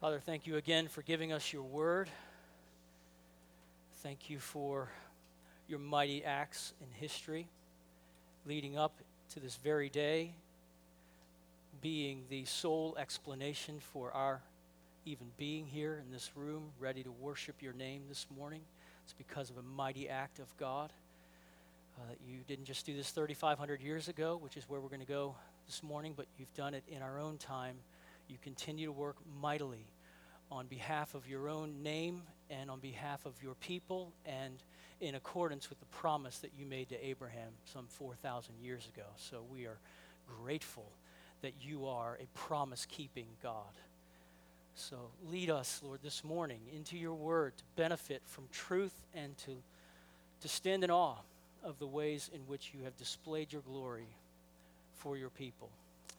Father, thank you again for giving us your word. Thank you for your mighty acts in history leading up to this very day, being the sole explanation for our even being here in this room, ready to worship your name this morning. It's because of a mighty act of God. Uh, you didn't just do this 3,500 years ago, which is where we're going to go this morning, but you've done it in our own time you continue to work mightily on behalf of your own name and on behalf of your people and in accordance with the promise that you made to Abraham some 4,000 years ago. So we are grateful that you are a promise keeping God. So lead us, Lord, this morning into your word to benefit from truth and to, to stand in awe of the ways in which you have displayed your glory for your people.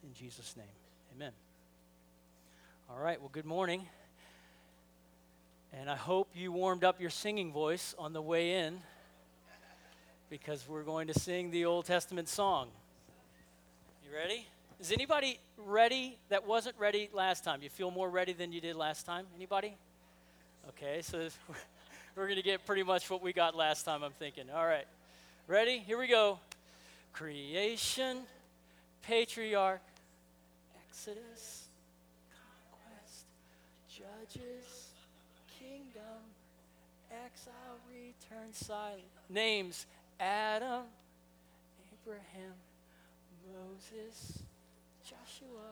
In Jesus' name, amen. All right, well, good morning. And I hope you warmed up your singing voice on the way in because we're going to sing the Old Testament song. You ready? Is anybody ready that wasn't ready last time? You feel more ready than you did last time? Anybody? Okay, so we're going to get pretty much what we got last time, I'm thinking. All right. Ready? Here we go. Creation, patriarch, Exodus, kingdom, exile, return, silent. Names Adam, Abraham, Moses, Joshua,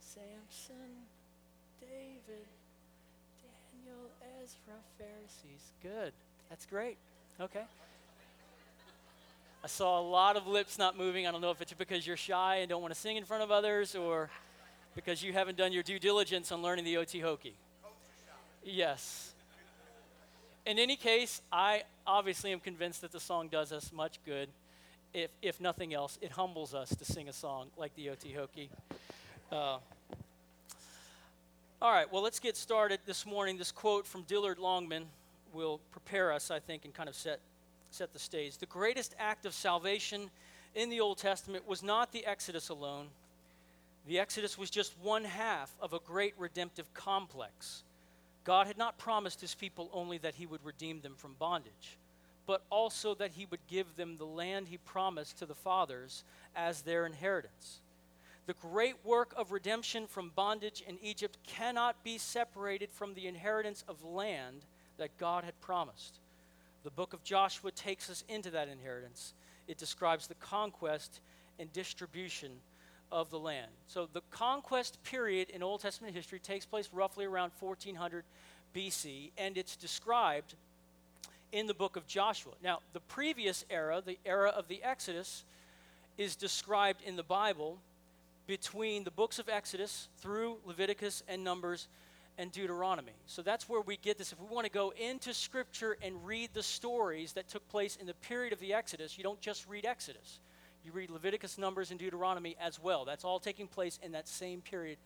Samson, David, Daniel, Ezra, Pharisees. Good. That's great. Okay. I saw a lot of lips not moving. I don't know if it's because you're shy and don't want to sing in front of others or because you haven't done your due diligence on learning the Otihoke. Yes. In any case, I obviously am convinced that the song does us much good. If, if nothing else, it humbles us to sing a song like the Otihoke. Uh, all right, well, let's get started this morning. This quote from Dillard Longman will prepare us, I think, and kind of set, set the stage. The greatest act of salvation in the Old Testament was not the Exodus alone the Exodus was just one half of a great redemptive complex. God had not promised his people only that he would redeem them from bondage, but also that he would give them the land he promised to the fathers as their inheritance. The great work of redemption from bondage in Egypt cannot be separated from the inheritance of land that God had promised. The book of Joshua takes us into that inheritance. It describes the conquest and distribution of the land. So the conquest period in Old Testament history takes place roughly around 1400 BC, and it's described in the book of Joshua. Now, the previous era, the era of the Exodus, is described in the Bible between the books of Exodus through Leviticus and Numbers and Deuteronomy. So that's where we get this. If we want to go into Scripture and read the stories that took place in the period of the Exodus, you don't just read Exodus. You read Leviticus, Numbers, and Deuteronomy as well. That's all taking place in that same period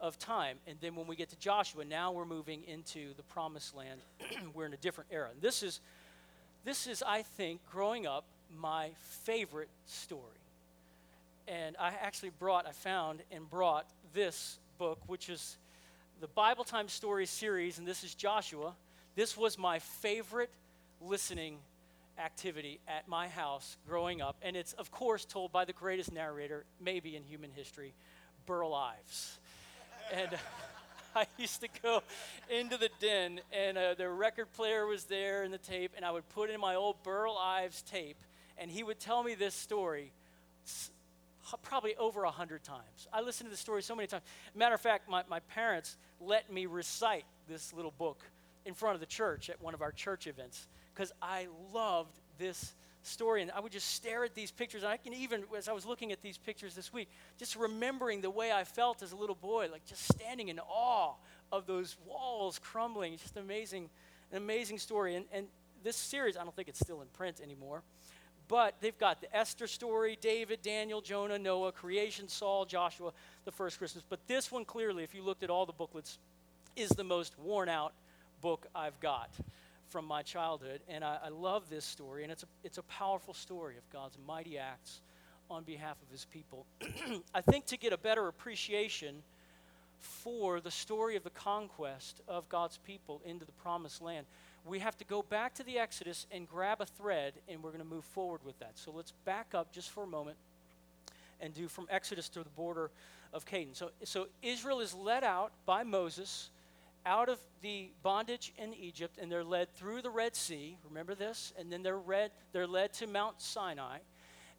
of time. And then when we get to Joshua, now we're moving into the promised land. we're in a different era. And this is, this is, I think, growing up, my favorite story. And I actually brought, I found and brought this book, which is the Bible Time Stories series, and this is Joshua. This was my favorite listening activity at my house growing up, and it's, of course, told by the greatest narrator, maybe in human history, Burl Ives. and I used to go into the den, and uh, the record player was there and the tape, and I would put in my old Burl Ives tape, and he would tell me this story probably over a hundred times. I listened to the story so many times. Matter of fact, my, my parents let me recite this little book in front of the church at one of our church events because I loved this story. And I would just stare at these pictures. And I can even, as I was looking at these pictures this week, just remembering the way I felt as a little boy, like just standing in awe of those walls crumbling. Just amazing, an amazing story. And, and this series, I don't think it's still in print anymore. But they've got the Esther story, David, Daniel, Jonah, Noah, creation, Saul, Joshua, the first Christmas. But this one, clearly, if you looked at all the booklets, is the most worn out book I've got from my childhood. And I, I love this story, and it's a, it's a powerful story of God's mighty acts on behalf of his people. I think to get a better appreciation for the story of the conquest of God's people into the promised land. We have to go back to the Exodus and grab a thread, and we're going to move forward with that. So let's back up just for a moment and do from Exodus to the border of Canaan. So, so Israel is led out by Moses out of the bondage in Egypt, and they're led through the Red Sea. Remember this? And then they're, read, they're led to Mount Sinai.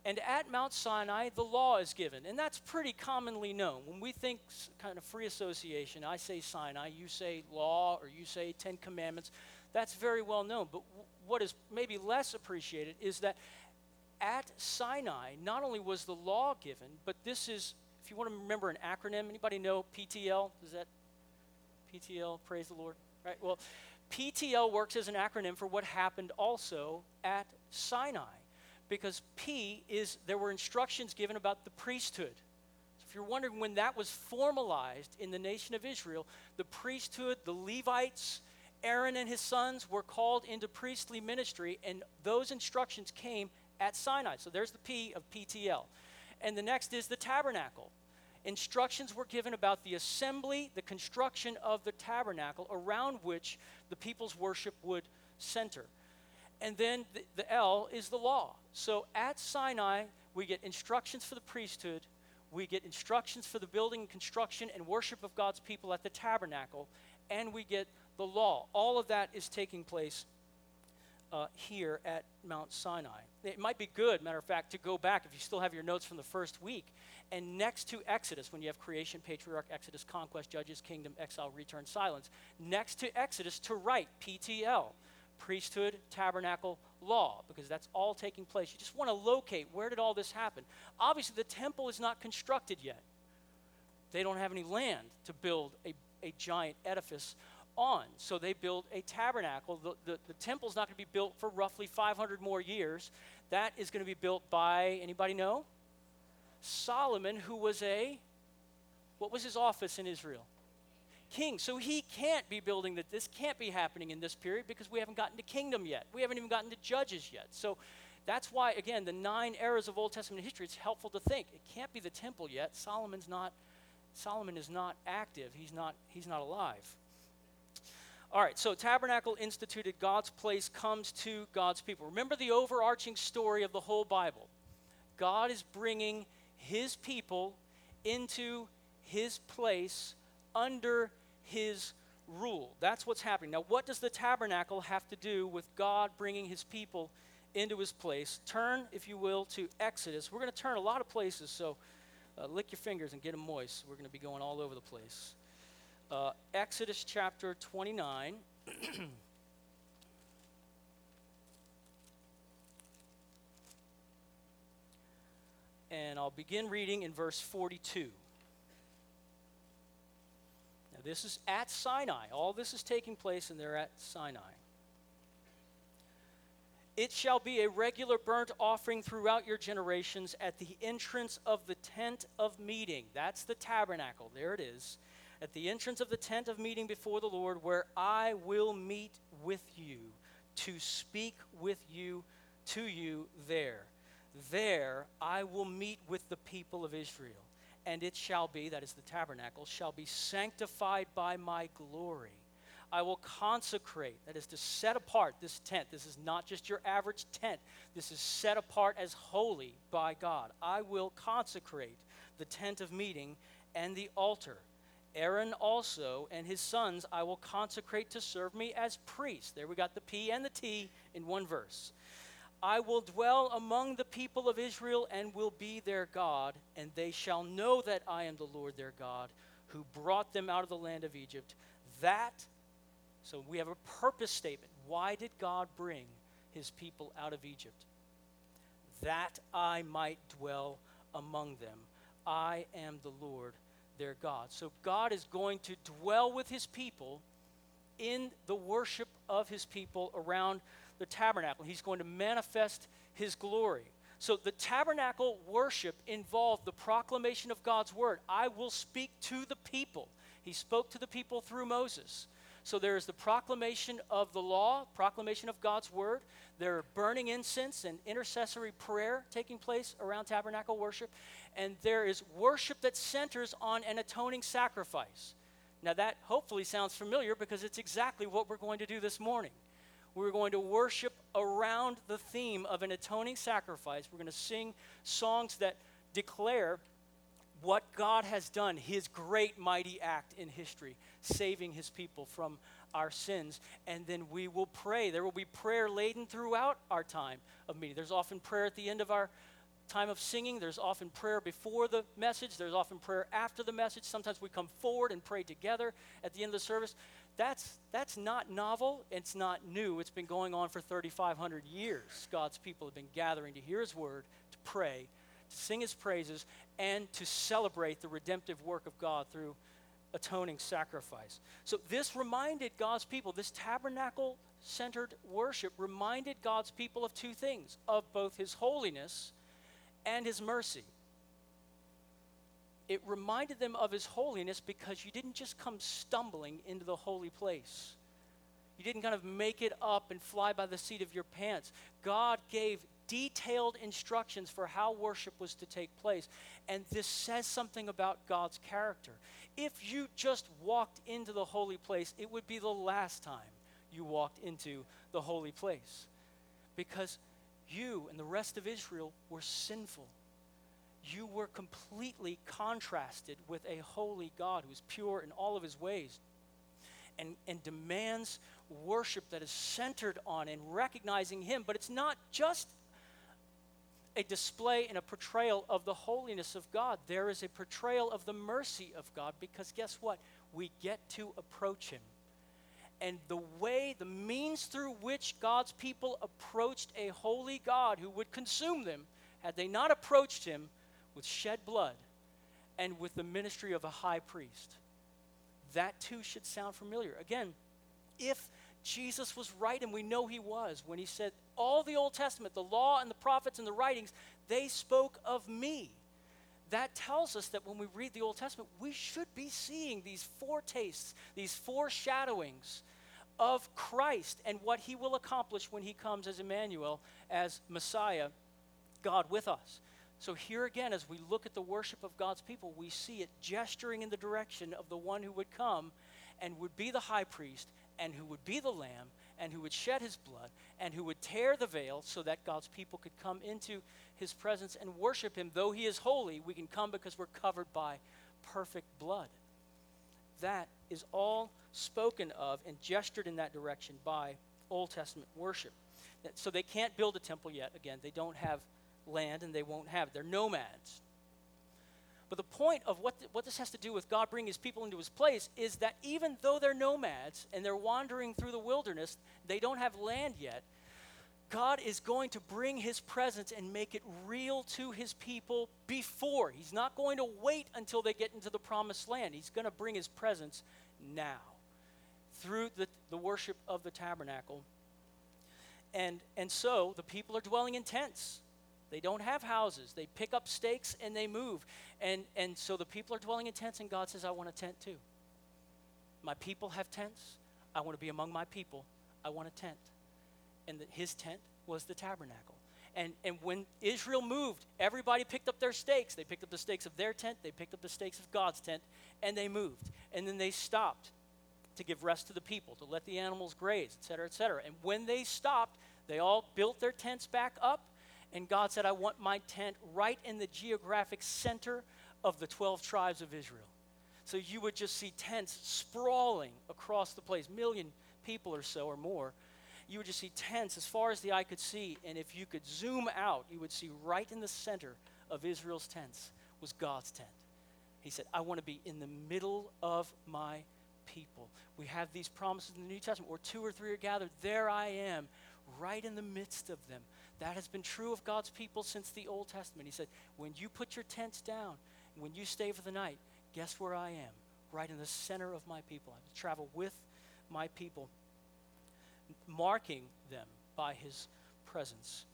And at Mount Sinai, the law is given. And that's pretty commonly known. When we think kind of free association, I say Sinai, you say law, or you say Ten Commandments. That's very well known. But w- what is maybe less appreciated is that at Sinai, not only was the law given, but this is, if you want to remember an acronym, anybody know PTL? Is that PTL? Praise the Lord. Right? Well, PTL works as an acronym for what happened also at Sinai. Because P is, there were instructions given about the priesthood. So if you're wondering when that was formalized in the nation of Israel, the priesthood, the Levites, Aaron and his sons were called into priestly ministry, and those instructions came at Sinai. So there's the P of PTL. And the next is the tabernacle. Instructions were given about the assembly, the construction of the tabernacle around which the people's worship would center. And then the, the L is the law. So at Sinai, we get instructions for the priesthood, we get instructions for the building and construction and worship of God's people at the tabernacle, and we get the law. All of that is taking place uh, here at Mount Sinai. It might be good, matter of fact, to go back if you still have your notes from the first week. And next to Exodus, when you have creation, patriarch, Exodus, conquest, judges, kingdom, exile, return, silence, next to Exodus to write PTL, priesthood, tabernacle, law, because that's all taking place. You just want to locate where did all this happen. Obviously, the temple is not constructed yet. They don't have any land to build a, a giant edifice on. So they build a tabernacle. The, the, the temple's not going to be built for roughly 500 more years. That is going to be built by, anybody know? Solomon, who was a, what was his office in Israel? King. So he can't be building that. This can't be happening in this period because we haven't gotten to kingdom yet. We haven't even gotten to judges yet. So that's why, again, the nine eras of Old Testament history, it's helpful to think. It can't be the temple yet. Solomon's not, Solomon is not active. He's not, he's not alive. All right, so tabernacle instituted, God's place comes to God's people. Remember the overarching story of the whole Bible. God is bringing his people into his place under his rule. That's what's happening. Now, what does the tabernacle have to do with God bringing his people into his place? Turn, if you will, to Exodus. We're going to turn a lot of places, so uh, lick your fingers and get them moist. We're going to be going all over the place uh, Exodus chapter 29. and I'll begin reading in verse 42. Now, this is at Sinai. All this is taking place, and they're at Sinai. It shall be a regular burnt offering throughout your generations at the entrance of the tent of meeting. That's the tabernacle. There it is at the entrance of the tent of meeting before the Lord, where I will meet with you to speak with you to you there. There I will meet with the people of Israel. And it shall be, that is the tabernacle, shall be sanctified by my glory. I will consecrate, that is to set apart this tent. This is not just your average tent, this is set apart as holy by God. I will consecrate the tent of meeting and the altar. Aaron also and his sons I will consecrate to serve me as priests. There we got the P and the T in one verse. I will dwell among the people of Israel and will be their God, and they shall know that I am the Lord their God, who brought them out of the land of Egypt. That, so we have a purpose statement. Why did God bring his people out of Egypt? That I might dwell among them. I am the Lord their God. So God is going to dwell with his people in the worship of his people around the tabernacle. He's going to manifest his glory. So the tabernacle worship involved the proclamation of God's word. I will speak to the people. He spoke to the people through Moses. So there is the proclamation of the law, proclamation of God's word. There are burning incense and intercessory prayer taking place around tabernacle worship. And there is worship that centers on an atoning sacrifice. Now, that hopefully sounds familiar because it's exactly what we're going to do this morning. We're going to worship around the theme of an atoning sacrifice. We're going to sing songs that declare what God has done, his great, mighty act in history, saving his people from our sins. And then we will pray. There will be prayer laden throughout our time of meeting. There's often prayer at the end of our time of singing. There's often prayer before the message. There's often prayer after the message. Sometimes we come forward and pray together at the end of the service. That's, that's not novel. It's not new. It's been going on for 3,500 years. God's people have been gathering to hear His word, to pray, to sing His praises, and to celebrate the redemptive work of God through atoning sacrifice. So, this reminded God's people, this tabernacle centered worship reminded God's people of two things of both His holiness and His mercy. It reminded them of His holiness because you didn't just come stumbling into the holy place. You didn't kind of make it up and fly by the seat of your pants. God gave detailed instructions for how worship was to take place. And this says something about God's character. If you just walked into the holy place, it would be the last time you walked into the holy place. Because you and the rest of Israel were sinful. You were completely contrasted with a holy God who is pure in all of his ways and, and demands worship that is centered on and recognizing him. But it's not just a display and a portrayal of the holiness of God. There is a portrayal of the mercy of God because guess what? We get to approach Him. And the way, the means through which God's people approached a holy God who would consume them, had they not approached Him with shed blood and with the ministry of a high priest. That too should sound familiar. Again, if Jesus was right, and we know he was when he said, All the Old Testament, the law and the prophets and the writings, they spoke of me. That tells us that when we read the Old Testament, we should be seeing these foretastes, these foreshadowings of Christ and what he will accomplish when he comes as Emmanuel, as Messiah, God with us. So, here again, as we look at the worship of God's people, we see it gesturing in the direction of the one who would come and would be the high priest and who would be the lamb and who would shed his blood and who would tear the veil so that God's people could come into his presence and worship him. Though he is holy, we can come because we're covered by perfect blood. That is all spoken of and gestured in that direction by Old Testament worship. So they can't build a temple yet. Again, they don't have land and they won't have it. They're nomads. But the point of what, what this has to do with God bringing his people into his place is that even though they're nomads and they're wandering through the wilderness, they don't have land yet. God is going to bring his presence and make it real to his people before. He's not going to wait until they get into the promised land. He's going to bring his presence now through the, the worship of the tabernacle. And, and so the people are dwelling in tents. They don't have houses. They pick up stakes and they move. And, and so the people are dwelling in tents, and God says, I want a tent too. My people have tents. I want to be among my people. I want a tent. And the, his tent was the tabernacle. And, and when Israel moved, everybody picked up their stakes. They picked up the stakes of their tent, they picked up the stakes of God's tent, and they moved. And then they stopped to give rest to the people, to let the animals graze, et cetera, et cetera. And when they stopped, they all built their tents back up and God said, I want my tent right in the geographic center of the 12 tribes of Israel. So you would just see tents sprawling across the place, million people or so or more. You would just see tents as far as the eye could see. And if you could zoom out, you would see right in the center of Israel's tents was God's tent. He said, I want to be in the middle of my people. We have these promises in the New Testament where two or three are gathered. There I am, right in the midst of them. That has been true of God's people since the Old Testament. He said, When you put your tents down, when you stay for the night, guess where I am? Right in the center of my people. I travel with my people, marking them by his presence.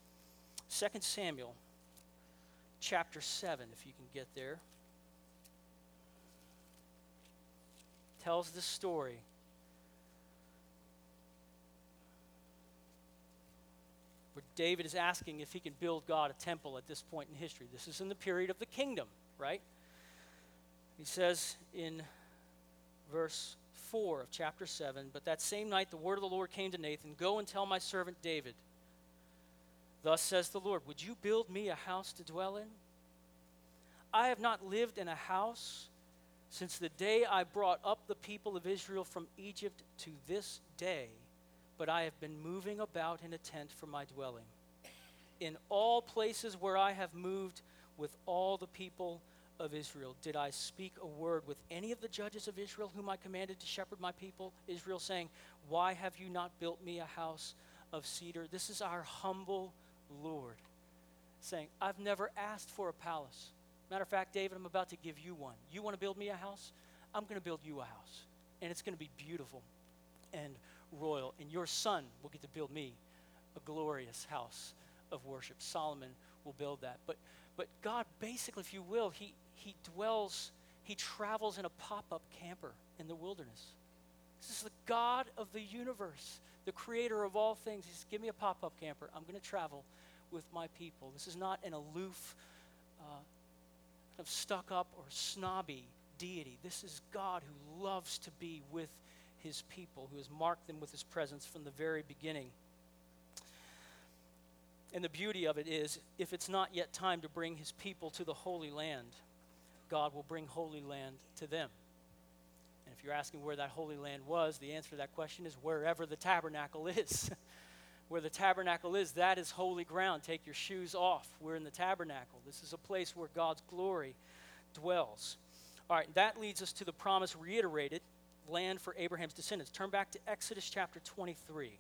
2 Samuel chapter 7, if you can get there, tells this story David is asking if he can build God a temple at this point in history. This is in the period of the kingdom, right? He says in verse 4 of chapter 7 But that same night the word of the Lord came to Nathan Go and tell my servant David, Thus says the Lord, Would you build me a house to dwell in? I have not lived in a house since the day I brought up the people of Israel from Egypt to this day, but I have been moving about in a tent for my dwelling. In all places where I have moved with all the people of Israel, did I speak a word with any of the judges of Israel whom I commanded to shepherd my people, Israel, saying, Why have you not built me a house of cedar? This is our humble Lord saying, I've never asked for a palace. Matter of fact, David, I'm about to give you one. You want to build me a house? I'm going to build you a house. And it's going to be beautiful and royal. And your son will get to build me a glorious house of worship. Solomon will build that. But, but God, basically, if you will, he, he dwells, he travels in a pop up camper in the wilderness. This is the God of the universe, the creator of all things. He says, Give me a pop up camper. I'm going to travel with my people. This is not an aloof, uh, of stuck up or snobby deity. This is God who loves to be with his people, who has marked them with his presence from the very beginning. And the beauty of it is, if it's not yet time to bring his people to the Holy Land, God will bring Holy Land to them. And if you're asking where that Holy Land was, the answer to that question is wherever the tabernacle is. where the tabernacle is, that is holy ground. Take your shoes off. We're in the tabernacle. This is a place where God's glory dwells. All right, that leads us to the promise reiterated land for Abraham's descendants. Turn back to Exodus chapter 23.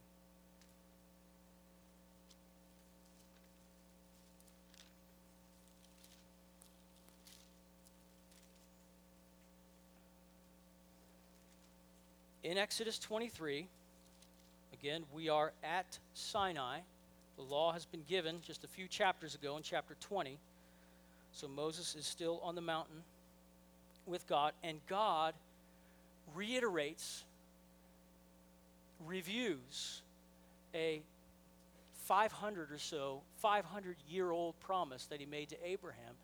In Exodus 23, Again, we are at Sinai. The law has been given just a few chapters ago in chapter 20. So Moses is still on the mountain with God, and God reiterates, reviews a 500 or so, 500 year old promise that he made to Abraham,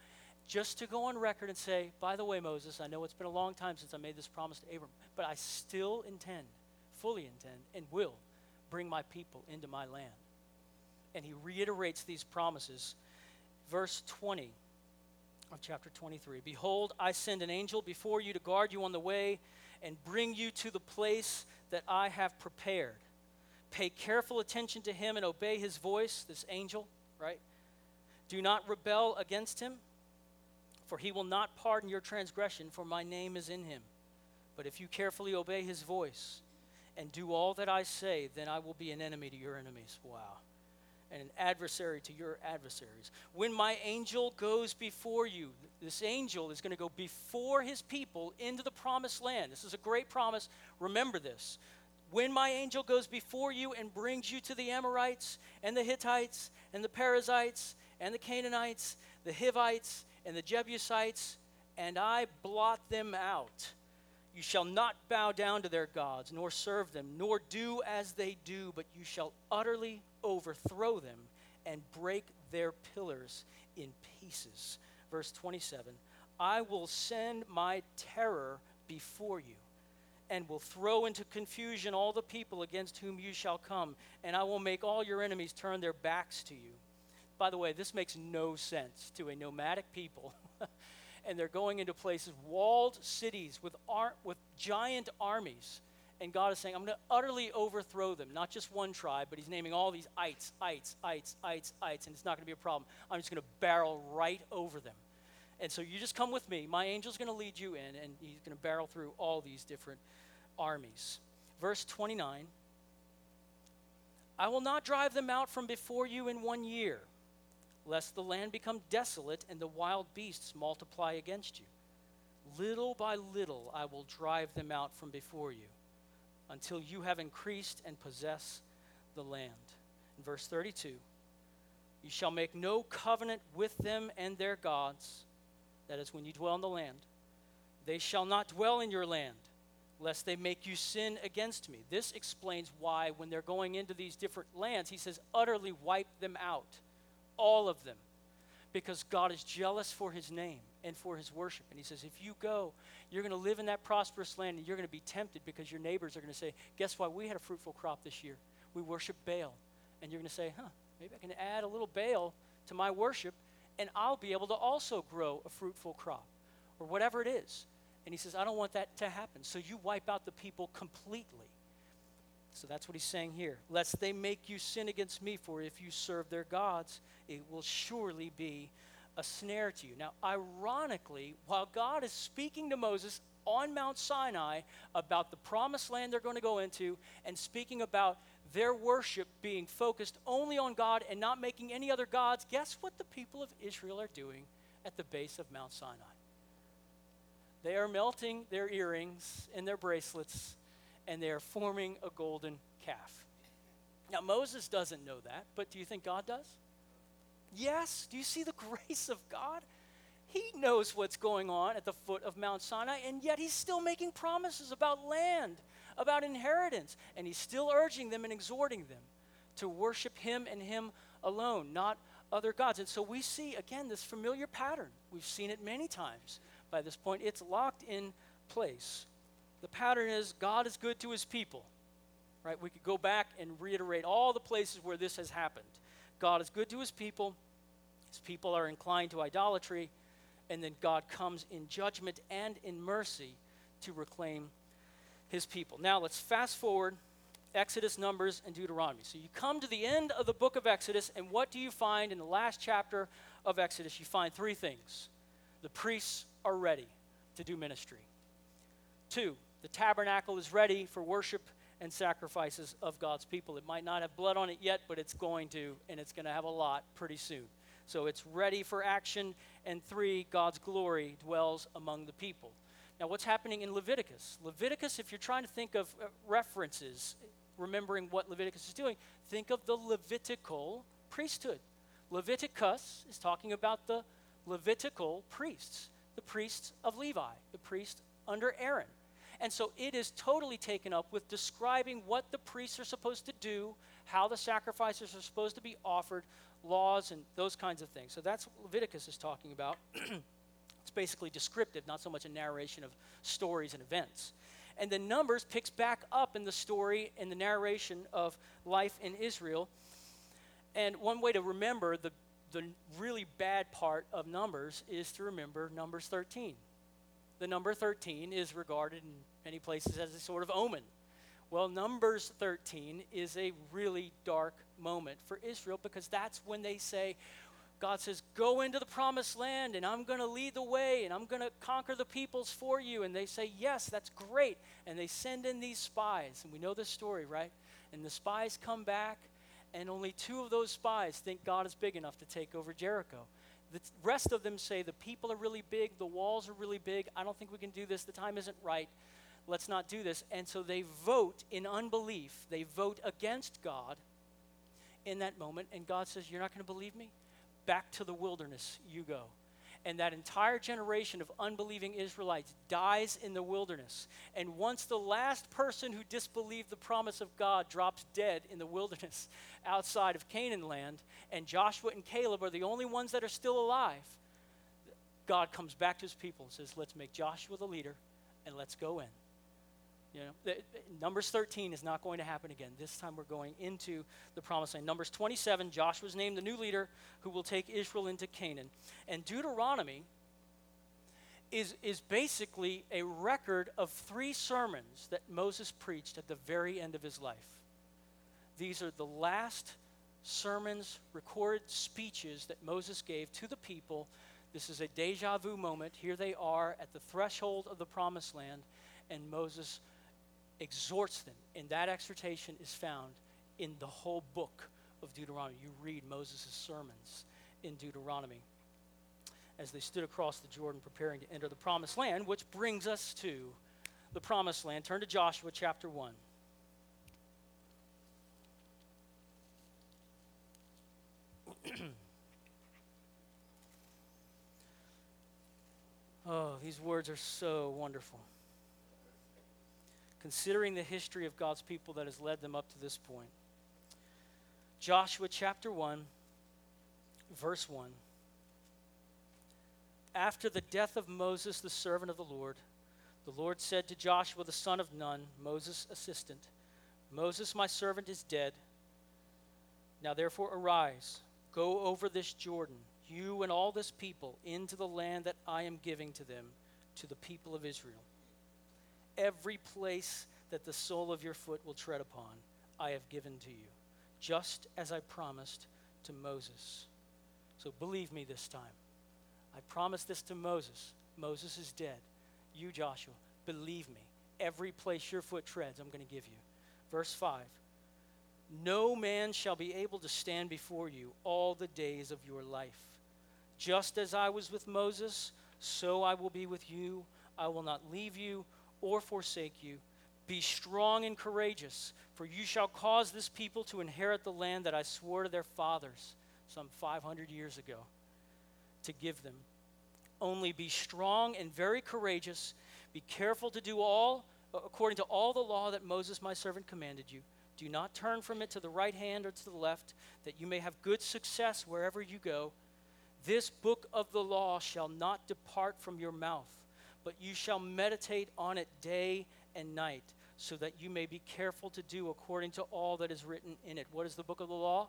just to go on record and say, by the way, Moses, I know it's been a long time since I made this promise to Abraham, but I still intend, fully intend, and will bring my people into my land. And he reiterates these promises. Verse 20 of chapter 23 Behold, I send an angel before you to guard you on the way and bring you to the place that I have prepared. Pay careful attention to him and obey his voice, this angel, right? Do not rebel against him, for he will not pardon your transgression, for my name is in him. But if you carefully obey his voice, and do all that I say, then I will be an enemy to your enemies. Wow. And an adversary to your adversaries. When my angel goes before you, this angel is going to go before his people into the promised land. This is a great promise. Remember this. When my angel goes before you and brings you to the Amorites and the Hittites and the Perizzites and the Canaanites, the Hivites and the Jebusites, and I blot them out you shall not bow down to their gods, nor serve them, nor do as they do, but you shall utterly overthrow them and break their pillars in pieces. Verse 27 I will send my terror before you and will throw into confusion all the people against whom you shall come, and I will make all your enemies turn their backs to you. By the way, this makes no sense to a nomadic people and they're going into places, walled cities with, ar- with giant armies. And God is saying, I'm going to utterly overthrow them. Not just one tribe, but He's naming all these ites, ites, ites, ites, ites, and it's not going to be a problem. I'm just going to barrel right over them. And so you just come with me. My angel's going to lead you in, and he's going to barrel through all these different armies. Verse 29 I will not drive them out from before you in one year lest the land become desolate and the wild beasts multiply against you. Little by little I will drive them out from before you until you have increased and possess the land. In verse 32, you shall make no covenant with them and their gods. That is, when you dwell in the land. They shall not dwell in your land lest they make you sin against me. This explains why, when they're going into these different lands, he says, utterly wipe them out, all of them, because God is jealous for his name and for his worship. And he says, if you go, you're going to live in that prosperous land and you're going to be tempted because your neighbors are going to say, guess what? We had a fruitful crop this year. We worship Baal. And you're going to say, huh, maybe I can add a little Baal to my worship and I'll be able to also grow a fruitful crop or whatever it is. And he says, I don't want that to happen. So you wipe out the people completely. So that's what he's saying here. Lest they make you sin against me, for if you serve their gods, it will surely be a snare to you. Now, ironically, while God is speaking to Moses on Mount Sinai about the promised land they're going to go into and speaking about their worship being focused only on God and not making any other gods, guess what the people of Israel are doing at the base of Mount Sinai? They are melting their earrings and their bracelets, and they are forming a golden calf. Now, Moses doesn't know that, but do you think God does? Yes. Do you see the grace of God? He knows what's going on at the foot of Mount Sinai, and yet he's still making promises about land, about inheritance, and he's still urging them and exhorting them to worship him and him alone, not other gods. And so we see, again, this familiar pattern. We've seen it many times by this point. It's locked in place. The pattern is God is good to his people. Right? We could go back and reiterate all the places where this has happened. God is good to his people. His people are inclined to idolatry. And then God comes in judgment and in mercy to reclaim his people. Now let's fast forward Exodus, Numbers, and Deuteronomy. So you come to the end of the book of Exodus, and what do you find in the last chapter of Exodus? You find three things the priests are ready to do ministry, two, the tabernacle is ready for worship and sacrifices of God's people. It might not have blood on it yet, but it's going to, and it's going to have a lot pretty soon. So it's ready for action. And three, God's glory dwells among the people. Now, what's happening in Leviticus? Leviticus, if you're trying to think of uh, references, remembering what Leviticus is doing, think of the Levitical priesthood. Leviticus is talking about the Levitical priests, the priests of Levi, the priests under Aaron. And so it is totally taken up with describing what the priests are supposed to do, how the sacrifices are supposed to be offered, laws, and those kinds of things. So that's what Leviticus is talking about. it's basically descriptive, not so much a narration of stories and events. And then Numbers picks back up in the story and the narration of life in Israel. And one way to remember the, the really bad part of Numbers is to remember Numbers 13 the number 13 is regarded in many places as a sort of omen. Well, Numbers 13 is a really dark moment for Israel because that's when they say, God says, Go into the promised land and I'm going to lead the way and I'm going to conquer the peoples for you. And they say, Yes, that's great. And they send in these spies. And we know this story, right? And the spies come back, and only two of those spies think God is big enough to take over Jericho. The rest of them say the people are really big, the walls are really big. I don't think we can do this. The time isn't right. Let's not do this. And so they vote in unbelief. They vote against God in that moment. And God says, You're not going to believe me? Back to the wilderness you go and that entire generation of unbelieving Israelites dies in the wilderness. And once the last person who disbelieved the promise of God drops dead in the wilderness outside of Canaan land, and Joshua and Caleb are the only ones that are still alive, God comes back to his people and says, Let's make Joshua the leader and let's go in. You know, Numbers 13 is not going to happen again. This time we're going into the promised land. Numbers 27, Joshua's named the new leader who will take Israel into Canaan. And Deuteronomy is, is basically a record of three sermons that Moses preached at the very end of his life. These are the last sermons, recorded speeches that Moses gave to the people. This is a deja vu moment. Here they are at the threshold of the promised land, and Moses exhorts them. And that exhortation is found in the whole book of Deuteronomy. You read Moses' sermons in Deuteronomy as they stood across the Jordan preparing to enter the promised land, which brings us to the promised land. Turn to Joshua chapter 1. oh, these words are so wonderful. Considering the history of God's people that has led them up to this point. Joshua chapter 1, verse 1. After the death of Moses, the servant of the Lord, the Lord said to Joshua the son of Nun, Moses' assistant, Moses, my servant, is dead. Now therefore arise, go over this Jordan, you and all this people, into the land that I am giving to them, to the people of Israel. Every place that the sole of your foot will tread upon, I have given to you, just as I promised to Moses. So believe me this time. I promised this to Moses. Moses is dead. You, Joshua, believe me. Every place your foot treads, I'm going to give you. Verse 5 No man shall be able to stand before you all the days of your life. Just as I was with Moses, so I will be with you. I will not leave you or forsake you. Be strong and courageous, for you shall cause this people to inherit the land that I swore to their fathers some 500 years ago to give them. Only be strong and very courageous. Be careful to do all according to all the law that Moses my servant commanded you. Do not turn from it to the right hand or to the left, that you may have good success wherever you go. This book of the law shall not depart from your mouth, but you shall meditate on it day and night, so that you may be careful to do according to all that is written in it. What is the book of the law?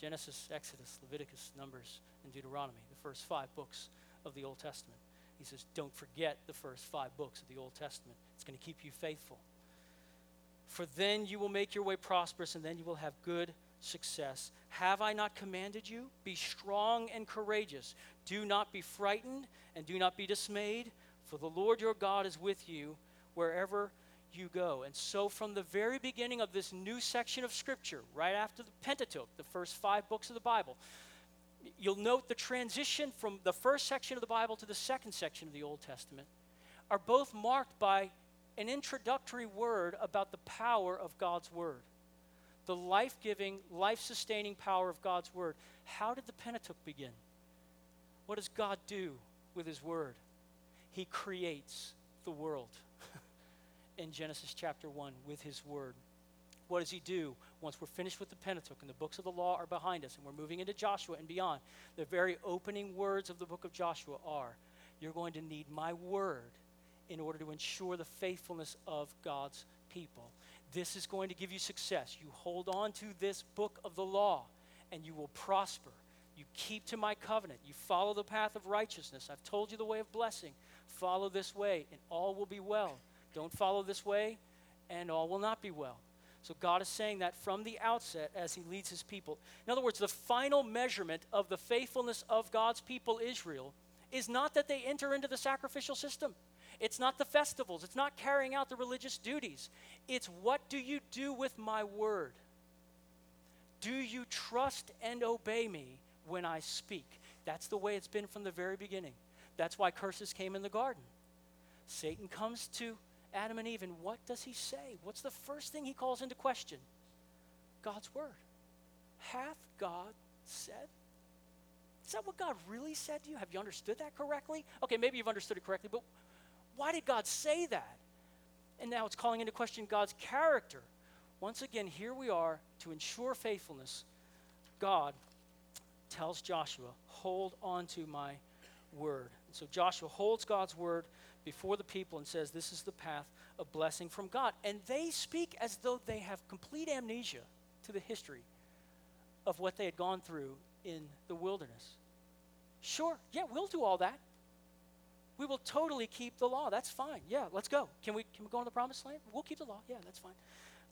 Genesis, Exodus, Leviticus, Numbers, and Deuteronomy, the first five books of the Old Testament. He says, Don't forget the first five books of the Old Testament. It's going to keep you faithful. For then you will make your way prosperous, and then you will have good success. Have I not commanded you? Be strong and courageous. Do not be frightened, and do not be dismayed, for the Lord your God is with you wherever you go. And so, from the very beginning of this new section of Scripture, right after the Pentateuch, the first five books of the Bible, you'll note the transition from the first section of the Bible to the second section of the Old Testament are both marked by an introductory word about the power of God's Word. The life giving, life sustaining power of God's Word. How did the Pentateuch begin? What does God do with His Word? He creates the world in Genesis chapter 1 with His Word. What does he do once we're finished with the Pentateuch and the books of the law are behind us and we're moving into Joshua and beyond? The very opening words of the book of Joshua are You're going to need my word in order to ensure the faithfulness of God's people. This is going to give you success. You hold on to this book of the law and you will prosper. You keep to my covenant. You follow the path of righteousness. I've told you the way of blessing. Follow this way, and all will be well. Don't follow this way, and all will not be well. So God is saying that from the outset as he leads his people. In other words, the final measurement of the faithfulness of God's people, Israel, is not that they enter into the sacrificial system. It's not the festivals. It's not carrying out the religious duties. It's what do you do with my word? Do you trust and obey me when I speak? That's the way it's been from the very beginning. That's why curses came in the garden. Satan comes to Adam and Eve, and what does he say? What's the first thing he calls into question? God's word. Hath God said? Is that what God really said to you? Have you understood that correctly? Okay, maybe you've understood it correctly, but why did God say that? And now it's calling into question God's character. Once again, here we are to ensure faithfulness. God tells Joshua, Hold on to my word. And so Joshua holds God's word before the people and says, This is the path of blessing from God. And they speak as though they have complete amnesia to the history of what they had gone through in the wilderness. Sure, yeah, we'll do all that. We will totally keep the law. That's fine. Yeah, let's go. Can we, can we go in the promised land? We'll keep the law. Yeah, that's fine.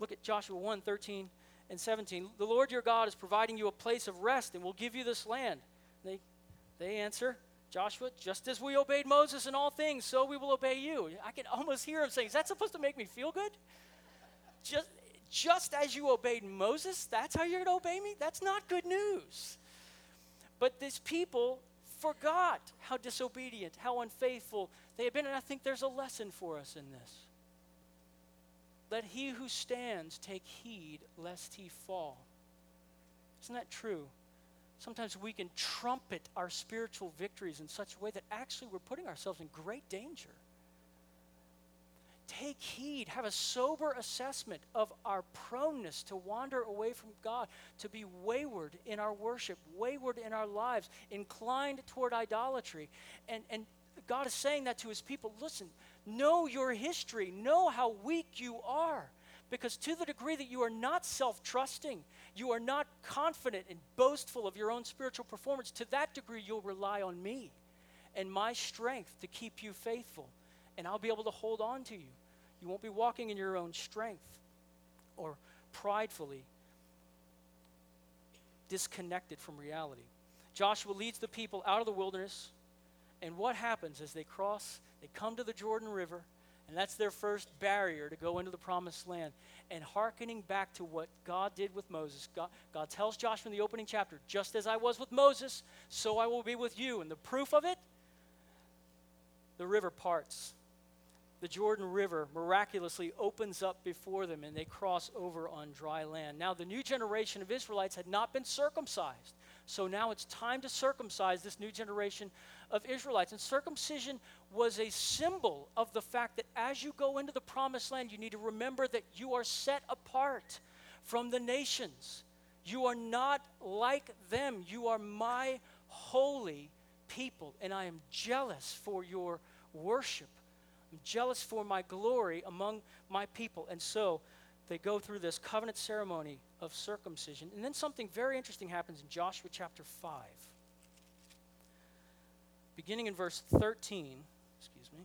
Look at Joshua 1 13 and 17. The Lord your God is providing you a place of rest and will give you this land. They, they answer, Joshua, just as we obeyed Moses in all things, so we will obey you. I can almost hear him saying, Is that supposed to make me feel good? Just, just as you obeyed Moses, that's how you're going to obey me? That's not good news. But these people forgot how disobedient, how unfaithful they had been. And I think there's a lesson for us in this. Let he who stands take heed lest he fall. Isn't that true? Sometimes we can trumpet our spiritual victories in such a way that actually we're putting ourselves in great danger. take heed, have a sober assessment of our proneness to wander away from God, to be wayward in our worship, wayward in our lives, inclined toward idolatry. And, and God is saying that to his people listen, know your history, know how weak you are. Because to the degree that you are not self trusting, you are not confident and boastful of your own spiritual performance, to that degree you'll rely on me and my strength to keep you faithful and I'll be able to hold on to you. You won't be walking in your own strength or pridefully disconnected from reality. Joshua leads the people out of the wilderness, and what happens as they cross, they come to the Jordan River, and that's their first barrier to go into the promised land. And hearkening back to what God did with Moses, God, God tells Joshua in the opening chapter, just as I was with Moses, so I will be with you. And the proof of it, the river parts the Jordan River miraculously opens up before them and they cross over on dry land. Now, the new generation of Israelites had not been circumcised. So now it's time to circumcise this new generation of Israelites. And circumcision was a symbol of the fact that as you go into the promised land, you need to remember that you are set apart from the nations. You are not like them. You are my holy people, and I am jealous for your worship. I'm jealous for my glory among my people. And so they go through this covenant ceremony of circumcision. And then something very interesting happens in Joshua chapter 5. Beginning in verse 13, excuse me.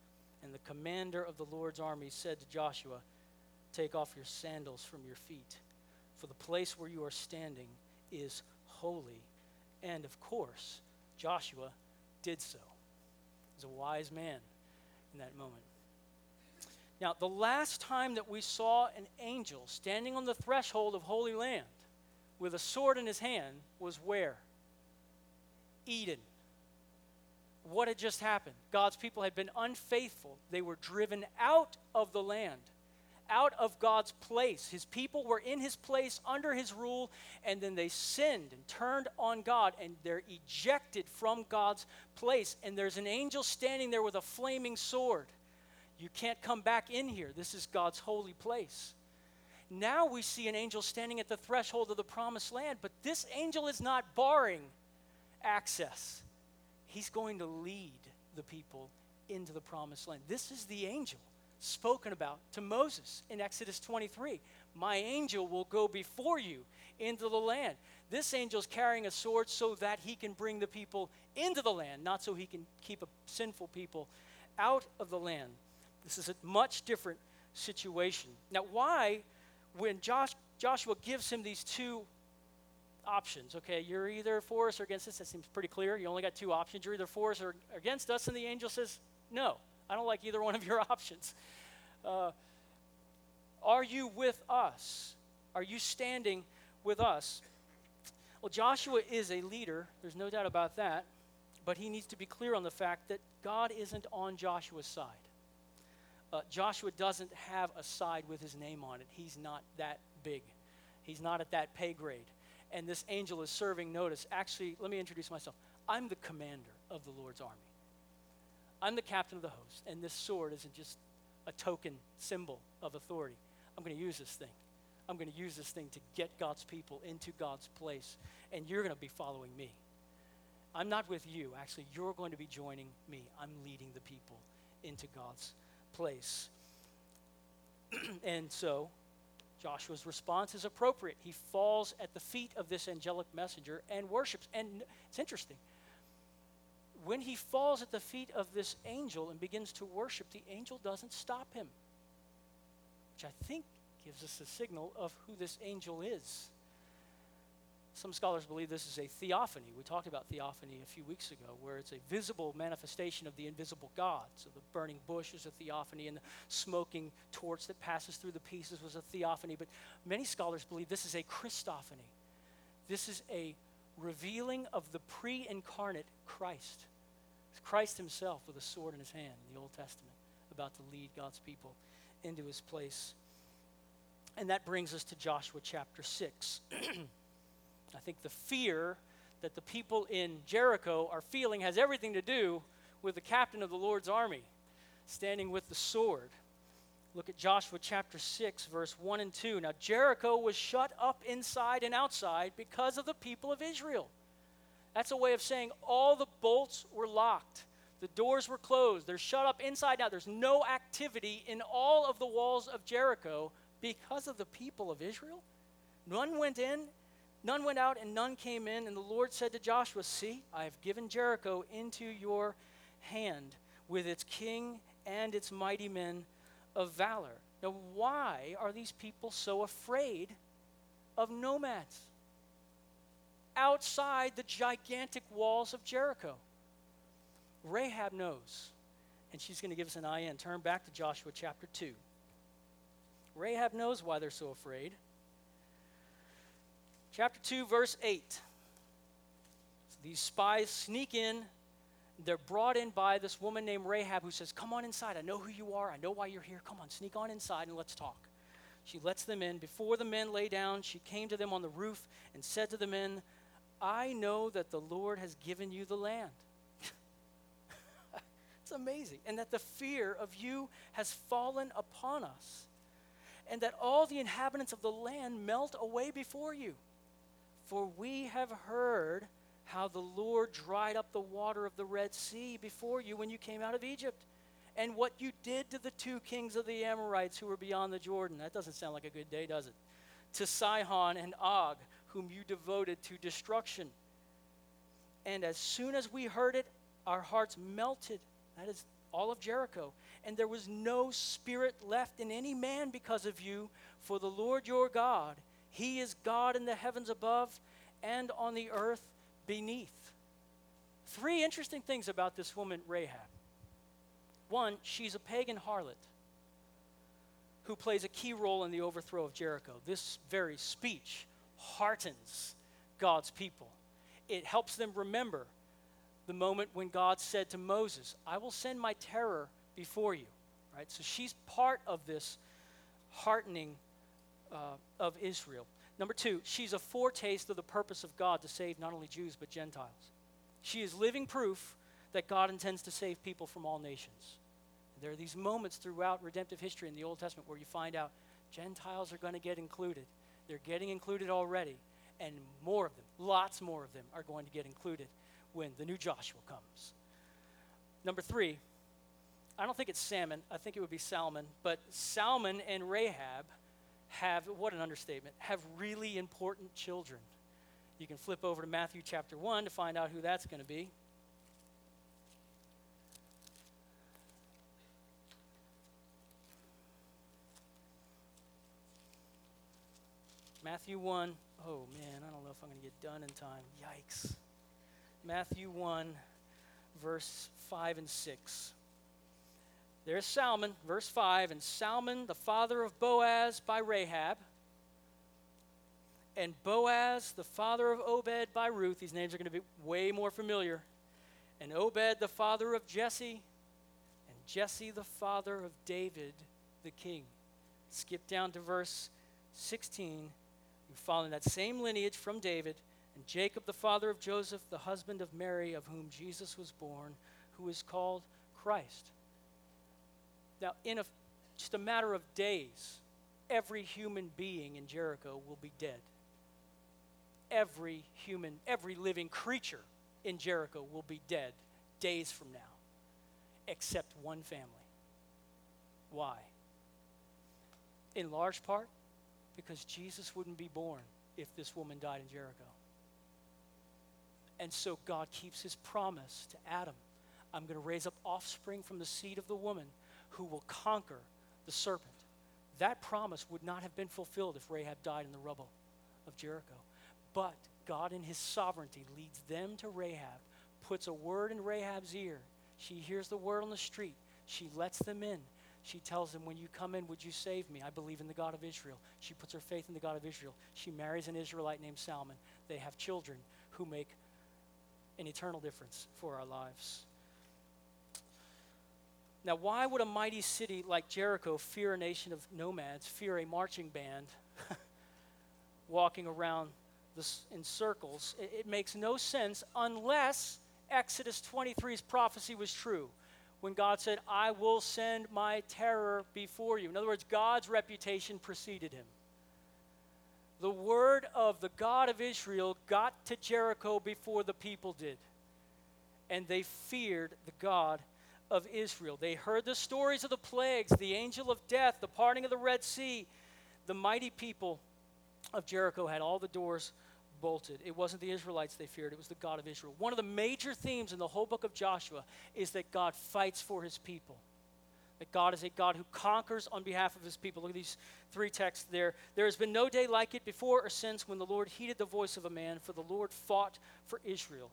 And the commander of the Lord's army said to Joshua, Take off your sandals from your feet, for the place where you are standing is holy. And of course, Joshua did so. He was a wise man in that moment. Now, the last time that we saw an angel standing on the threshold of Holy Land with a sword in his hand was where? Eden. What had just happened? God's people had been unfaithful. They were driven out of the land out of God's place. His people were in his place under his rule, and then they sinned and turned on God, and they're ejected from God's place. And there's an angel standing there with a flaming sword. You can't come back in here. This is God's holy place. Now we see an angel standing at the threshold of the promised land, but this angel is not barring access. He's going to lead the people into the promised land. This is the angel spoken about to Moses in Exodus 23. My angel will go before you into the land. This angel is carrying a sword so that he can bring the people into the land, not so he can keep a sinful people out of the land. This is a much different situation. Now, why, when Josh, Joshua gives him these two options, okay, you're either for us or against us, that seems pretty clear. You only got two options. You're either for us or against us, and the angel says, no. I don't like either one of your options. Uh, are you with us? Are you standing with us? Well, Joshua is a leader, there's no doubt about that, but he needs to be clear on the fact that God isn't on Joshua's side. Uh, Joshua doesn't have a side with his name on it. He's not that big, he's not at that pay grade. And this angel is serving notice. Actually, let me introduce myself. I'm the commander of the Lord's army. I'm the captain of the host, and this sword isn't just a token symbol of authority. I'm going to use this thing. I'm going to use this thing to get God's people into God's place, and you're going to be following me. I'm not with you. Actually, you're going to be joining me. I'm leading the people into God's place. and so, Joshua's response is appropriate. He falls at the feet of this angelic messenger and worships. And it's interesting when he falls at the feet of this angel and begins to worship, the angel doesn't stop him, which I think gives us a signal of who this angel is. Some scholars believe this is a theophany. We talked about theophany a few weeks ago, where it's a visible manifestation of the invisible God. So the burning bush is a theophany, and the smoking torch that passes through the pieces was a theophany. But many scholars believe this is a Christophany. This is a revealing of the pre incarnate Christ. Christ himself with a sword in his hand in the Old Testament, about to lead God's people into his place. And that brings us to Joshua chapter 6. I think the fear that the people in Jericho are feeling has everything to do with the captain of the Lord's army standing with the sword. Look at Joshua chapter 6, verse 1 and 2. Now, Jericho was shut up inside and outside because of the people of Israel. That's a way of saying all the bolts were locked, the doors were closed, they're shut up inside out. There's no activity in all of the walls of Jericho because of the people of Israel. None went in None went out and none came in. And the Lord said to Joshua, See, I have given Jericho into your hand with its king and its mighty men of valor. Now, why are these people so afraid of nomads outside the gigantic walls of Jericho? Rahab knows, and she's going to give us an in. Turn back to Joshua chapter 2. Rahab knows why they're so afraid. Chapter 2, verse 8. These spies sneak in. They're brought in by this woman named Rahab who says, Come on inside. I know who you are. I know why you're here. Come on, sneak on inside and let's talk. She lets them in. Before the men lay down, she came to them on the roof and said to the men, I know that the Lord has given you the land. it's amazing. And that the fear of you has fallen upon us, and that all the inhabitants of the land melt away before you. For we have heard how the Lord dried up the water of the Red Sea before you when you came out of Egypt, and what you did to the two kings of the Amorites who were beyond the Jordan. That doesn't sound like a good day, does it? To Sihon and Og, whom you devoted to destruction. And as soon as we heard it, our hearts melted. That is all of Jericho. And there was no spirit left in any man because of you, for the Lord your God he is God in the heavens above and on the earth beneath. Three interesting things about this woman, Rahab. One, she's a pagan harlot who plays a key role in the overthrow of Jericho. This very speech heartens God's people. It helps them remember the moment when God said to Moses, I will send my terror before you. Right? So she's part of this heartening uh, of Israel. Number two, she's a foretaste of the purpose of God to save not only Jews but Gentiles. She is living proof that God intends to save people from all nations. There are these moments throughout redemptive history in the Old Testament where you find out Gentiles are going to get included. They're getting included already, and more of them, lots more of them, are going to get included when the new Joshua comes. Number three, I don't think it's salmon, I think it would be Salmon, but Salmon and Rahab have, what an understatement, have really important children. You can flip over to Matthew chapter 1 to find out who that's going to be. Matthew 1. Oh man, I don't know if I'm going to get done in time. Yikes. Matthew 1, verse 5 and 6. There's Salmon, verse 5, and Salmon, the father of Boaz by Rahab, and Boaz, the father of Obed by Ruth. These names are going to be way more familiar. And Obed, the father of Jesse, and Jesse, the father of David, the king. Skip down to verse 16. We follow that same lineage from David, and Jacob, the father of Joseph, the husband of Mary, of whom Jesus was born, who is called Christ. Now, in a, just a matter of days, every human being in Jericho will be dead. Every human, every living creature in Jericho will be dead days from now, except one family. Why? In large part, because Jesus wouldn't be born if this woman died in Jericho. And so God keeps his promise to Adam I'm going to raise up offspring from the seed of the woman who will conquer the serpent. That promise would not have been fulfilled if Rahab died in the rubble of Jericho. But God, in his sovereignty, leads them to Rahab, puts a word in Rahab's ear. She hears the word on the street. She lets them in. She tells them, When you come in, would you save me? I believe in the God of Israel. She puts her faith in the God of Israel. She marries an Israelite named Salmon. They have children who make an eternal difference for our lives. Now, why would a mighty city like Jericho fear a nation of nomads, fear a marching band walking around this in circles? It, it makes no sense unless Exodus 23's prophecy was true when God said, I will send my terror before you. In other words, God's reputation preceded him. The word of the God of Israel got to Jericho before the people did. And they feared the God of Israel. They heard the stories of the plagues, the angel of death, the parting of the Red Sea. The mighty people of Jericho had all the doors bolted. It wasn't the Israelites they feared, it was the God of Israel. One of the major themes in the whole book of Joshua is that God fights for his people. That God is a God who conquers on behalf of his people. Look at these three texts there. There has been no day like it before or since when the Lord heeded the voice of a man, for the Lord fought for Israel.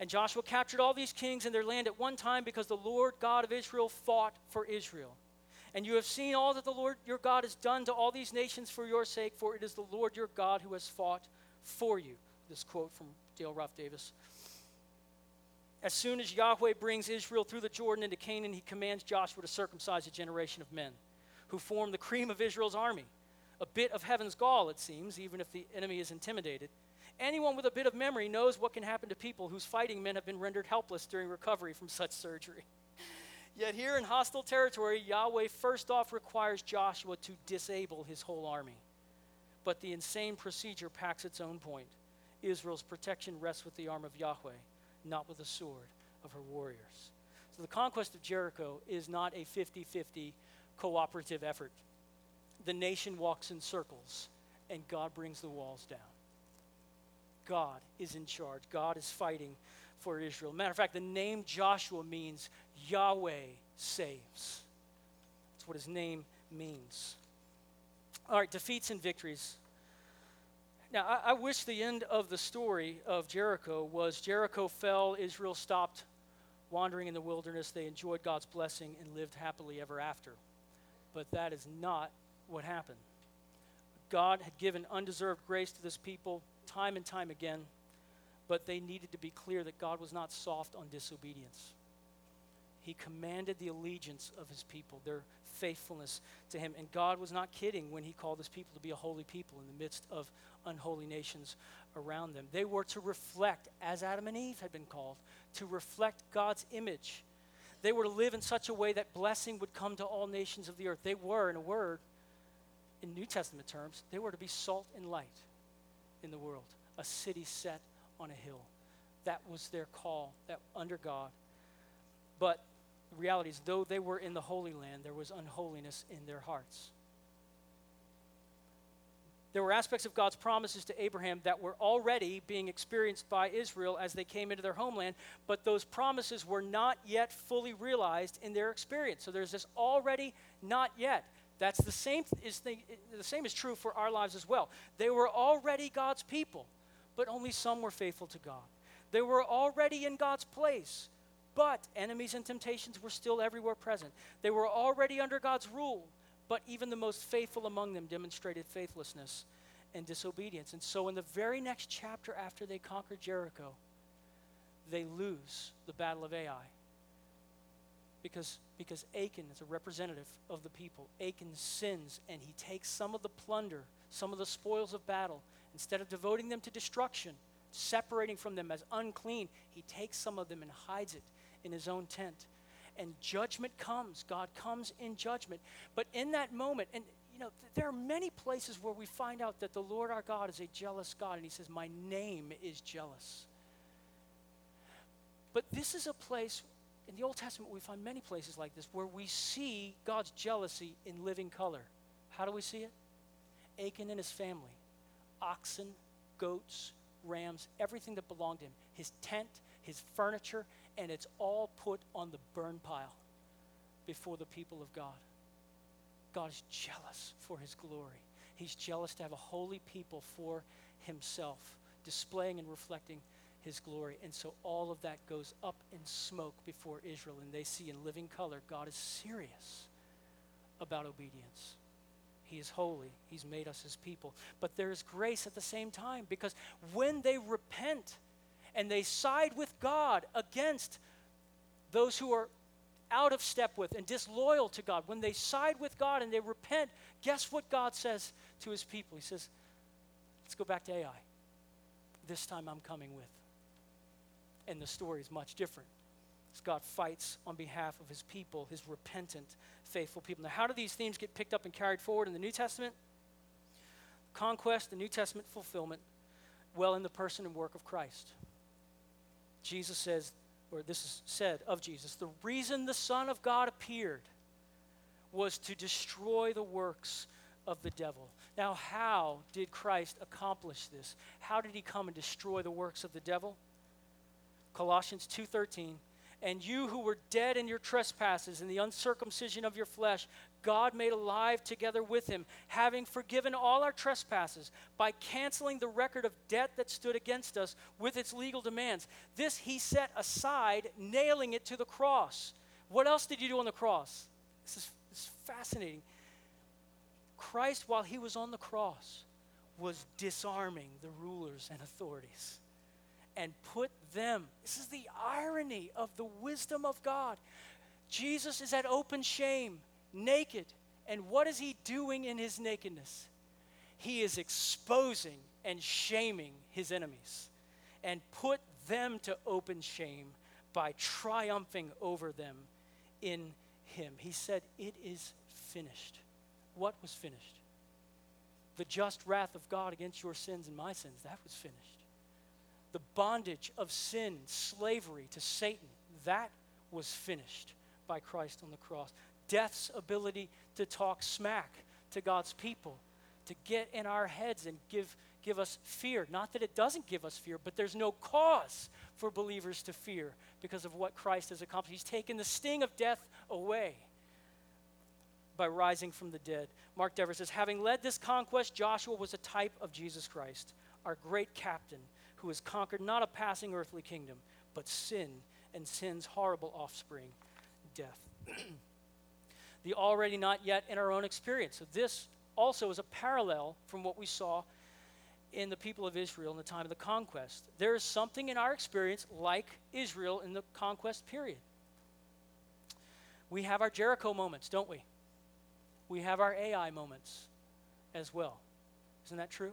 And Joshua captured all these kings and their land at one time because the Lord God of Israel fought for Israel. And you have seen all that the Lord your God has done to all these nations for your sake, for it is the Lord your God who has fought for you. This quote from Dale Ralph Davis. As soon as Yahweh brings Israel through the Jordan into Canaan, he commands Joshua to circumcise a generation of men who form the cream of Israel's army. A bit of heaven's gall, it seems, even if the enemy is intimidated. Anyone with a bit of memory knows what can happen to people whose fighting men have been rendered helpless during recovery from such surgery. Yet here in hostile territory, Yahweh first off requires Joshua to disable his whole army. But the insane procedure packs its own point. Israel's protection rests with the arm of Yahweh, not with the sword of her warriors. So the conquest of Jericho is not a 50 50 cooperative effort. The nation walks in circles, and God brings the walls down. God is in charge, God is fighting for Israel. Matter of fact, the name Joshua means Yahweh saves. That's what his name means. All right, defeats and victories. Now, I, I, wish the end of the story of Jericho was Jericho fell, Israel stopped wandering in the wilderness, they enjoyed God's blessing, and lived happily ever after. But that is not what happened. God had given undeserved grace to this people time and time again, but they needed to be clear that God was not soft on disobedience. He commanded the allegiance of his people, their faithfulness to him. And God was not kidding when he called his people to be a holy people in the midst of unholy nations around them. They were to reflect, as Adam and Eve had been called, to reflect God's image. They were to live in such a way that blessing would come to all nations of the earth. They were, in a word, in New Testament terms, they were to be salt and light in the world, a city set on a hill. That was their call, that under God. But the reality is, though they were in the Holy Land, there was unholiness in their hearts. There were aspects of God's promises to Abraham that were already being experienced by Israel as they came into their homeland, but those promises were not yet fully realized in their experience. So there's this already not yet. That's the same is the, the same is true for our lives as well. They were already God's people, but only some were faithful to God. They were already in God's place, but enemies and temptations were still everywhere present. They were already under God's rule, but even the most faithful among them demonstrated faithlessness and disobedience. And so, in the very next chapter after they conquered Jericho, they lose the Battle of Ai. Because, because Achan is a representative of the people. Achan sins and he takes some of the plunder, some of the spoils of battle. Instead of devoting them to destruction, separating from them as unclean, he takes some of them and hides it in his own tent. And judgment comes. God comes in judgment. But in that moment, and you know, th- there are many places where we find out that the Lord our God is a jealous God, and He says, My name is jealous. But this is a place, in the Old Testament, we find many places like this where we see God's jealousy in living color. How do we see it? Achan and his family, oxen, goats, rams, everything that belonged to him, his tent, his furniture, and it's all put on the burn pile before the people of God. God is jealous for his glory. He's jealous to have a holy people for himself, displaying and reflecting his glory. And so all of that goes up in smoke before Israel, and they see in living color God is serious about obedience. He is holy. He's made us his people. But there is grace at the same time because when they repent and they side with God against those who are out of step with and disloyal to God, when they side with God and they repent, guess what God says to his people? He says, Let's go back to Ai. This time I'm coming with. And the story is much different. As God fights on behalf of his people, his repentant, faithful people. Now, how do these themes get picked up and carried forward in the New Testament? Conquest, the New Testament fulfillment, well, in the person and work of Christ. Jesus says, or this is said of Jesus, the reason the Son of God appeared was to destroy the works of the devil. Now, how did Christ accomplish this? How did he come and destroy the works of the devil? Colossians 2:13 and you who were dead in your trespasses and the uncircumcision of your flesh, God made alive together with him, having forgiven all our trespasses by canceling the record of debt that stood against us with its legal demands. This he set aside, nailing it to the cross. What else did you do on the cross? This is, this is fascinating. Christ, while he was on the cross, was disarming the rulers and authorities and put them. This is the irony of the wisdom of God. Jesus is at open shame, naked. And what is he doing in his nakedness? He is exposing and shaming his enemies and put them to open shame by triumphing over them in him. He said, It is finished. What was finished? The just wrath of God against your sins and my sins, that was finished the bondage of sin, slavery to Satan, that was finished by Christ on the cross. Death's ability to talk smack to God's people, to get in our heads and give, give us fear. Not that it doesn't give us fear, but there's no cause for believers to fear because of what Christ has accomplished. He's taken the sting of death away by rising from the dead. Mark Dever says, having led this conquest, Joshua was a type of Jesus Christ, our great captain who has conquered not a passing earthly kingdom, but sin and sin's horrible offspring, death. the already not yet in our own experience. So, this also is a parallel from what we saw in the people of Israel in the time of the conquest. There is something in our experience like Israel in the conquest period. We have our Jericho moments, don't we? We have our Ai moments as well. Isn't that true?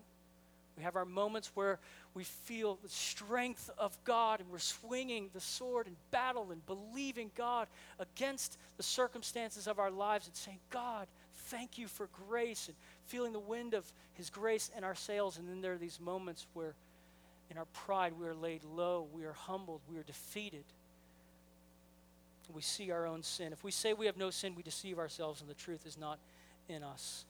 We have our moments where we feel the strength of God and we're swinging the sword in battle and believing God against the circumstances of our lives and saying, God, thank you for grace and feeling the wind of His grace in our sails. And then there are these moments where, in our pride, we are laid low, we are humbled, we are defeated. We see our own sin. If we say we have no sin, we deceive ourselves and the truth is not in us.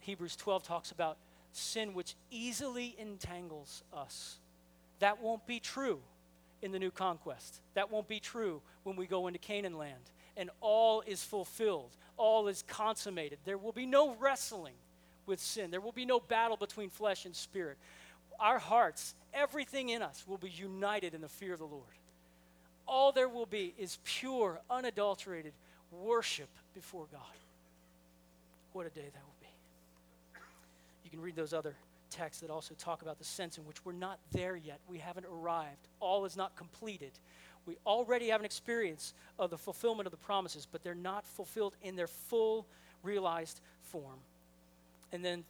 Hebrews 12 talks about sin which easily entangles us. That won't be true in the new conquest. That won't be true when we go into Canaan land and all is fulfilled, all is consummated. There will be no wrestling with sin, there will be no battle between flesh and spirit. Our hearts, everything in us, will be united in the fear of the Lord. All there will be is pure, unadulterated worship before God. What a day that will you can read those other texts that also talk about the sense in which we're not there yet. We haven't arrived. All is not completed. We already have an experience of the fulfillment of the promises, but they're not fulfilled in their full realized form. And then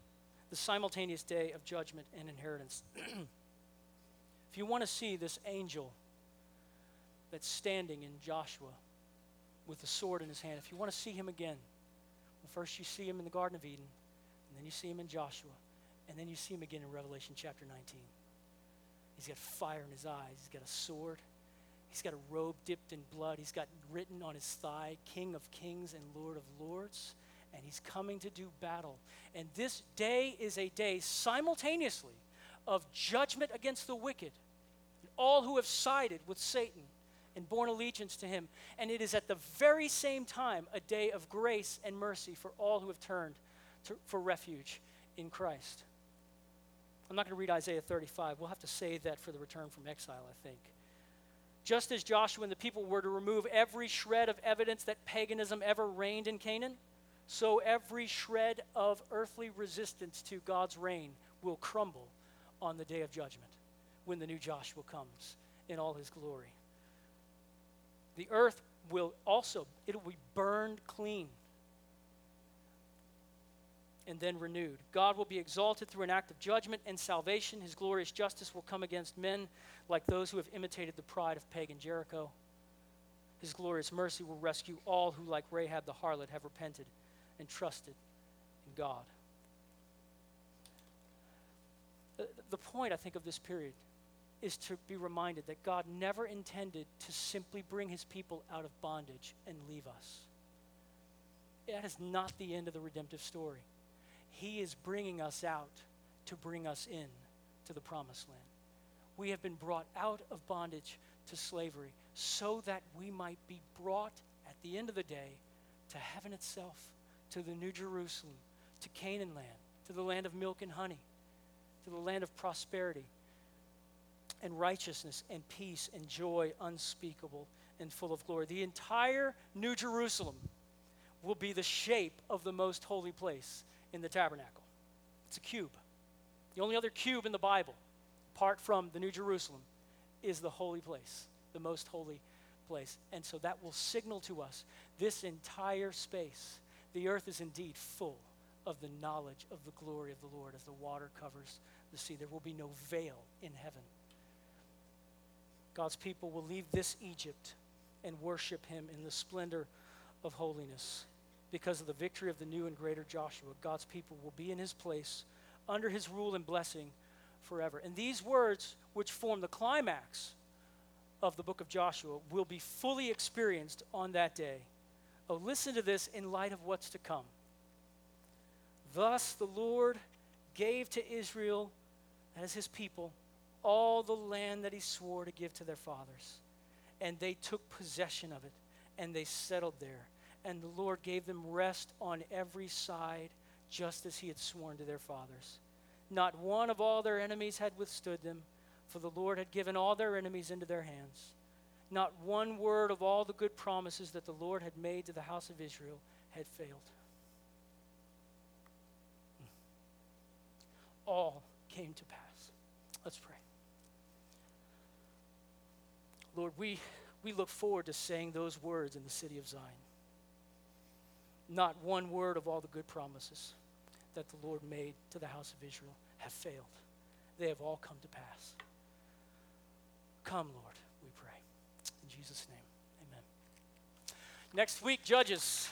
the simultaneous day of judgment and inheritance. if you want to see this angel that's standing in Joshua with the sword in his hand, if you want to see him again, well, first you see him in the Garden of Eden. And then you see him in Joshua. And then you see him again in Revelation chapter 19. He's got fire in his eyes. He's got a sword. He's got a robe dipped in blood. He's got written on his thigh, King of Kings and Lord of Lords. And he's coming to do battle. And this day is a day simultaneously of judgment against the wicked, all who have sided with Satan and borne allegiance to him. And it is at the very same time a day of grace and mercy for all who have turned to, for refuge in Christ. I'm not going to read Isaiah 35. We'll have to save that for the return from exile, I think. Just as Joshua and the people were to remove every shred of evidence that paganism ever reigned in Canaan, so every shred of earthly resistance to God's reign will crumble on the day of judgment when the new Joshua comes in all his glory. The earth will also it will be burned clean and then renewed. God will be exalted through an act of judgment and salvation. His glorious justice will come against men like those who have imitated the pride of pagan Jericho. His glorious mercy will rescue all who, like Rahab the harlot, have repented and trusted in God. The point, I think, of this period is to be reminded that God never intended to simply bring his people out of bondage and leave us. That is not the end of the redemptive story. He is bringing us out to bring us in to the promised land. We have been brought out of bondage to slavery so that we might be brought at the end of the day to heaven itself, to the New Jerusalem, to Canaan land, to the land of milk and honey, to the land of prosperity and righteousness and peace and joy unspeakable and full of glory. The entire New Jerusalem will be the shape of the most holy place in the tabernacle. It's a cube. The only other cube in the Bible, apart from the New Jerusalem, is the holy place, the most holy place. And so that will signal to us this entire space. The earth is indeed full of the knowledge of the glory of the Lord as the water covers the sea. There will be no veil in heaven. God's people will leave this Egypt and worship him in the splendor of holiness. Because of the victory of the new and greater Joshua, God's people will be in his place under his rule and blessing forever. And these words, which form the climax of the book of Joshua, will be fully experienced on that day. Oh, listen to this in light of what's to come. Thus the Lord gave to Israel as his people all the land that he swore to give to their fathers. And they took possession of it, and they settled there. And the Lord gave them rest on every side, just as he had sworn to their fathers. Not one of all their enemies had withstood them, for the Lord had given all their enemies into their hands. Not one word of all the good promises that the Lord had made to the house of Israel had failed. All came to pass. Let's pray. Lord, we, we look forward to saying those words in the city of Zion. Not one word of all the good promises that the Lord made to the house of Israel have failed. They have all come to pass. Come, Lord, we pray. In Jesus' name, amen. Next week, Judges.